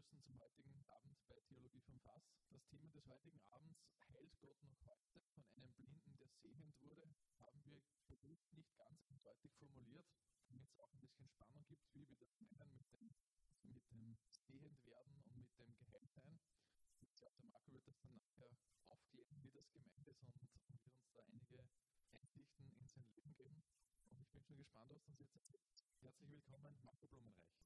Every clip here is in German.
begrüßen zum heutigen Abend bei Theologie vom Fass. Das Thema des heutigen Abends, heilt Gott noch heute? Von einem Blinden, der sehend wurde, haben wir bewusst nicht ganz eindeutig formuliert, damit es auch ein bisschen Spannung gibt, wie wir das meinen mit dem, mit dem Sehendwerden und mit dem Geheiltsein. Ich glaube, der Marco wird das dann nachher aufklären, wie das gemeint ist und, und wird uns da einige Einsichten in sein Leben geben. Und ich bin schon gespannt, was uns jetzt erzählt. Herzlich willkommen, Marco Blumenreich.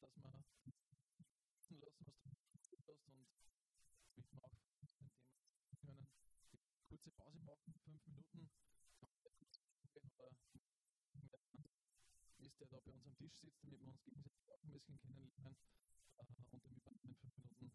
Dass wir lassen, was du hast und damit wir auch dem Thema können. Kurze Pause machen, fünf Minuten, oder ist der da bei uns am Tisch sitzt, damit wir uns gegenseitig auch ein bisschen kennenlernen äh, und damit wir in fünf Minuten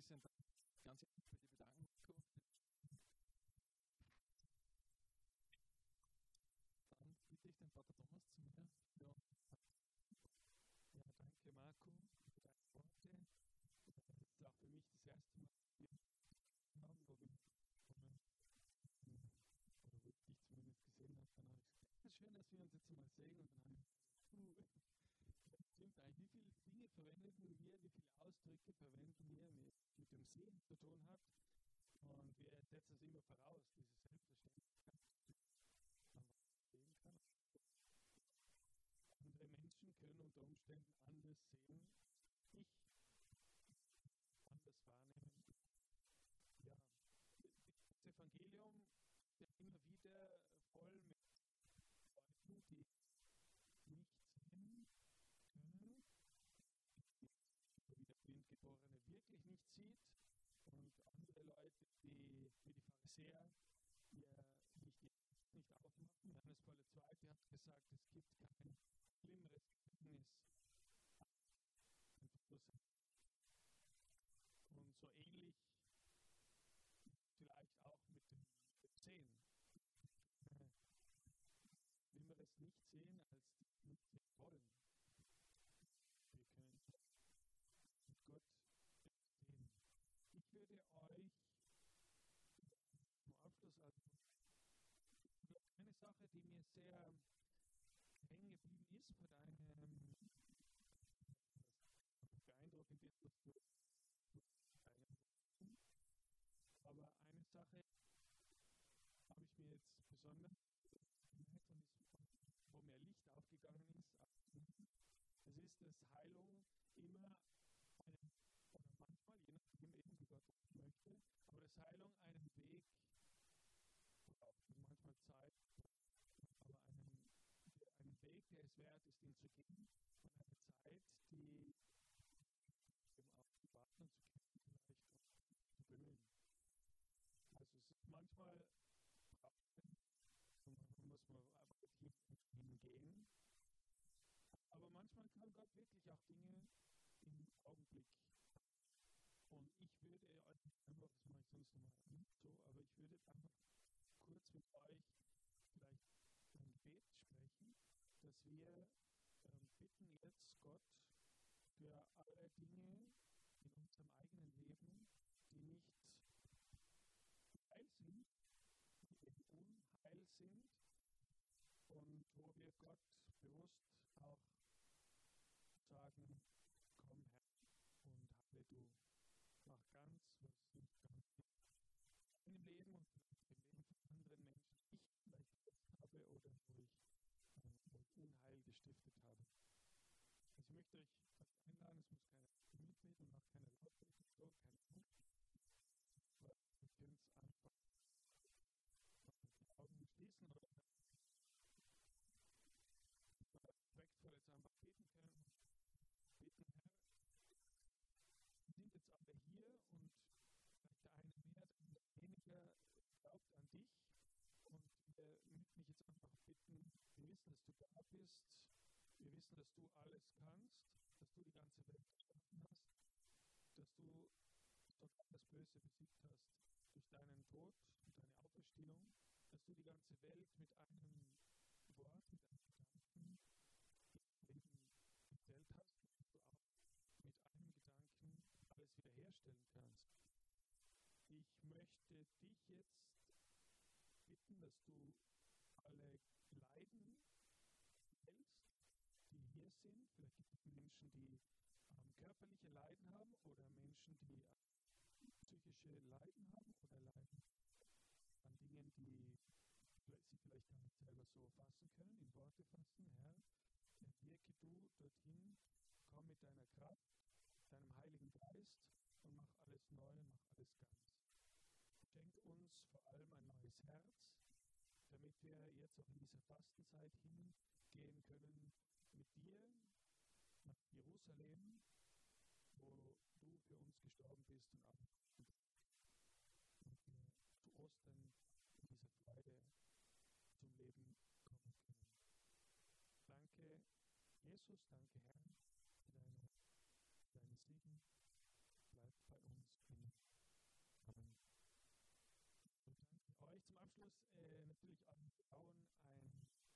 bisschen ganz herzlich dir bedanken, Marco. Dann bitte ich den Pater Thomas zu mir. Ja, ja danke Marco für deine Worte. Das ist auch für mich das erste Mal wo wir kommen, oder wo ich dich zumindest gesehen habe. Dann habe ich gesagt, schön, dass wir uns jetzt mal sehen. Und dann habe ich, uh, stimmt eigentlich, wie viele Dinge verwenden wir, wie viele Ausdrücke verwenden wir, mit, mit dem Sehen zu tun hat. Und wir setzen es immer voraus, diese Selbstverständlichkeit. Andere Menschen können unter Umständen anders sehen. Ich anders wahrnehmen. Ja, das Evangelium ist immer wieder voll mit Leuten, die nicht sehen können, wie der Wirklich nicht sieht und andere Leute, die wie die Pharisäer, die nicht, nicht aufmachen. Johannes Paul II. hat gesagt, es gibt kein schlimmeres Gefängnis und so ähnlich vielleicht auch mit dem Sehen. Schlimmeres nicht sehen, als nicht sehen wollen. Wir können mit Gott sehen. Ich würde euch zum Abschluss also eine Sache, die mir sehr hängen geblieben ist bei deinem beeindruckend ist, aber eine Sache habe ich mir jetzt besonders gemerkt und ist, wo mir Licht aufgegangen ist. Es ist, dass Heilung immer einen, oder manchmal, je nachdem eben, wie Gott möchte, aber dass Heilung einen Weg braucht und manchmal Zeit, aber einen, einen Weg, der es wert ist, ihn zu gehen und eine Zeit, die um auch die Partner zu kennen, vielleicht zu bemühen. Also es ist manchmal muss man aber hingehen. Aber manchmal kann Gott wirklich auch Dinge im Augenblick. Und ich würde euch einfach, das mache ich sonst nochmal nicht so, aber ich würde einfach kurz mit euch vielleicht ein Gebet sprechen, wir ähm, bitten jetzt Gott für alle Dinge in unserem eigenen Leben, die nicht heil sind, die eben unheil sind und wo wir Gott bewusst auch sagen, komm Herr und heile du, mach ganz, was nicht ganz in meinem Leben und vielleicht im Leben von anderen Menschen ich vielleicht habe oder wo ich, äh, wo ich Unheil gestiftet habe. Ich möchte euch einladen, es muss keiner mitbeten und auch keine so, keine Angst. Aber ihr könnt einfach die Augen schließen oder respektvoll jetzt einfach beten können. Beten, Herr, wir sind jetzt alle hier und vielleicht der eine mehr, der weniger glaubt an dich. Und wir möchten dich jetzt einfach bitten, wir wissen, dass du da bist, wir wissen, dass du alles kannst, dass du die ganze Welt geschaffen hast, dass du sogar das Böse besiegt hast durch deinen Tod und deine Auferstehung, dass du die ganze Welt mit einem Wort, mit einem Gedanken Leben gestellt hast, dass du auch mit einem Gedanken alles wiederherstellen kannst. Ich möchte dich jetzt bitten, dass du alle Leiden hältst, sind. Vielleicht gibt es Menschen, die ähm, körperliche Leiden haben oder Menschen, die äh, psychische Leiden haben oder Leiden an Dingen, die sie vielleicht gar nicht selber so fassen können, in Worte fassen. Herr, wirke du dorthin, komm mit deiner Kraft, deinem Heiligen Geist und mach alles neu, mach alles ganz. Schenk uns vor allem ein neues Herz, damit wir jetzt auch in dieser Fastenzeit hingehen können hier nach Jerusalem, wo du für uns gestorben bist und ab zu Ostern dieser Freude zum Leben kommen können. Danke, Jesus, danke, Herr, für deine, deine Segen. Bleib bei uns. Amen. Und danke euch zum Abschluss äh, natürlich an Frauen ein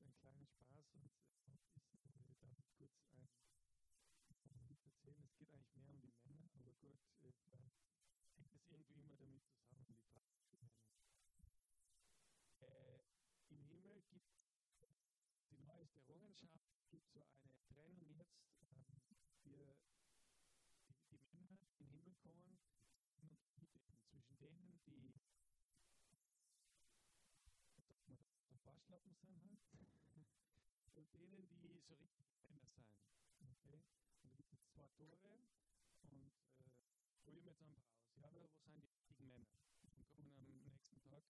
ein kleiner Spaß und ist, äh, darf ich kurz ein erzählen. Es geht eigentlich mehr um die Männer, aber gut, äh, hängt es irgendwie immer damit zusammen, die Frauen und Männer. Äh, Im Himmel gibt die neueste Errungenschaft, gibt so eine Trennung jetzt ähm, für die, die Männer, die in den Himmel kommen, zwischen denen, die Sind halt, und denen, die so richtig Männer sind. Okay? Und da gibt es zwei Tore und äh, probieren wir jetzt einfach aus. Ja, wo sind die richtigen Männer? Und kommen am nächsten Tag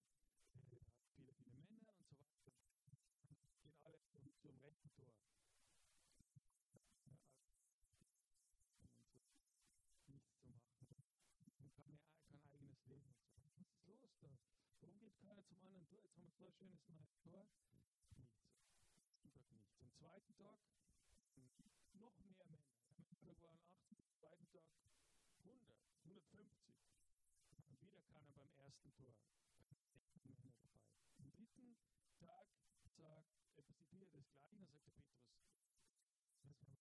äh, viele, viele Männer und so weiter. Und gehen alle zum, zum rechten Tor. Ja, also, nichts zu machen. Und kein, kein eigenes Leben und so. Was ist los da? Warum geht keiner zum anderen Tor? Jetzt haben wir so ein schönes neues Tor. Am Tag nichts. Am zweiten Tag noch mehr Männer. Da waren 80, am zweiten Tag 100, 150. Und wieder keiner beim ersten Tor. Am dritten Tag sagt, er passiert das Gleiche, dann sagt der Petrus,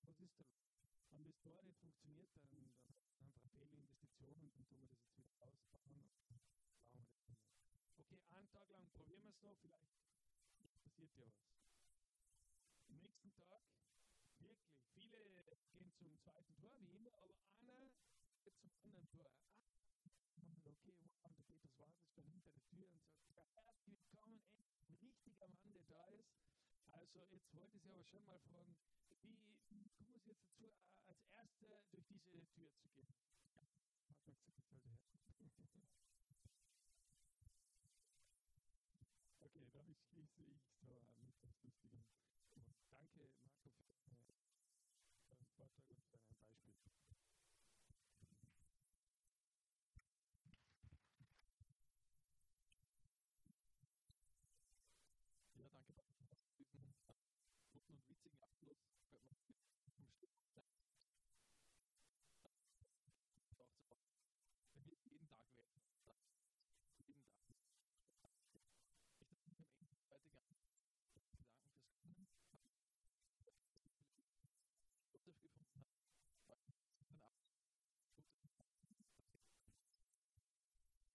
was ist da los? Wenn das Tor nicht funktioniert, dann, dann einfach Fehlinvestitionen und dann tun wir das jetzt wieder ausbauen und bauen wir das nicht. Okay, einen Tag lang probieren wir es noch, vielleicht passiert ja was. Am nächsten Tag, wirklich, viele gehen zum zweiten Tor, wie immer, aber einer geht zum anderen Tor. Ah, okay, wow, und der Petrus wartet schon hinter der Tür und sagt, ja, herzlich willkommen, endlich ein richtiger Mann, der da ist. Also jetzt wollte ich Sie aber schon mal fragen, wie kommen Sie jetzt dazu, als Erster durch diese Tür zu gehen? Gesagt, ich sollte her. schätze ich so an Lustigen. Und danke, Marco, für deinen Vortrag und für dein Beispiel.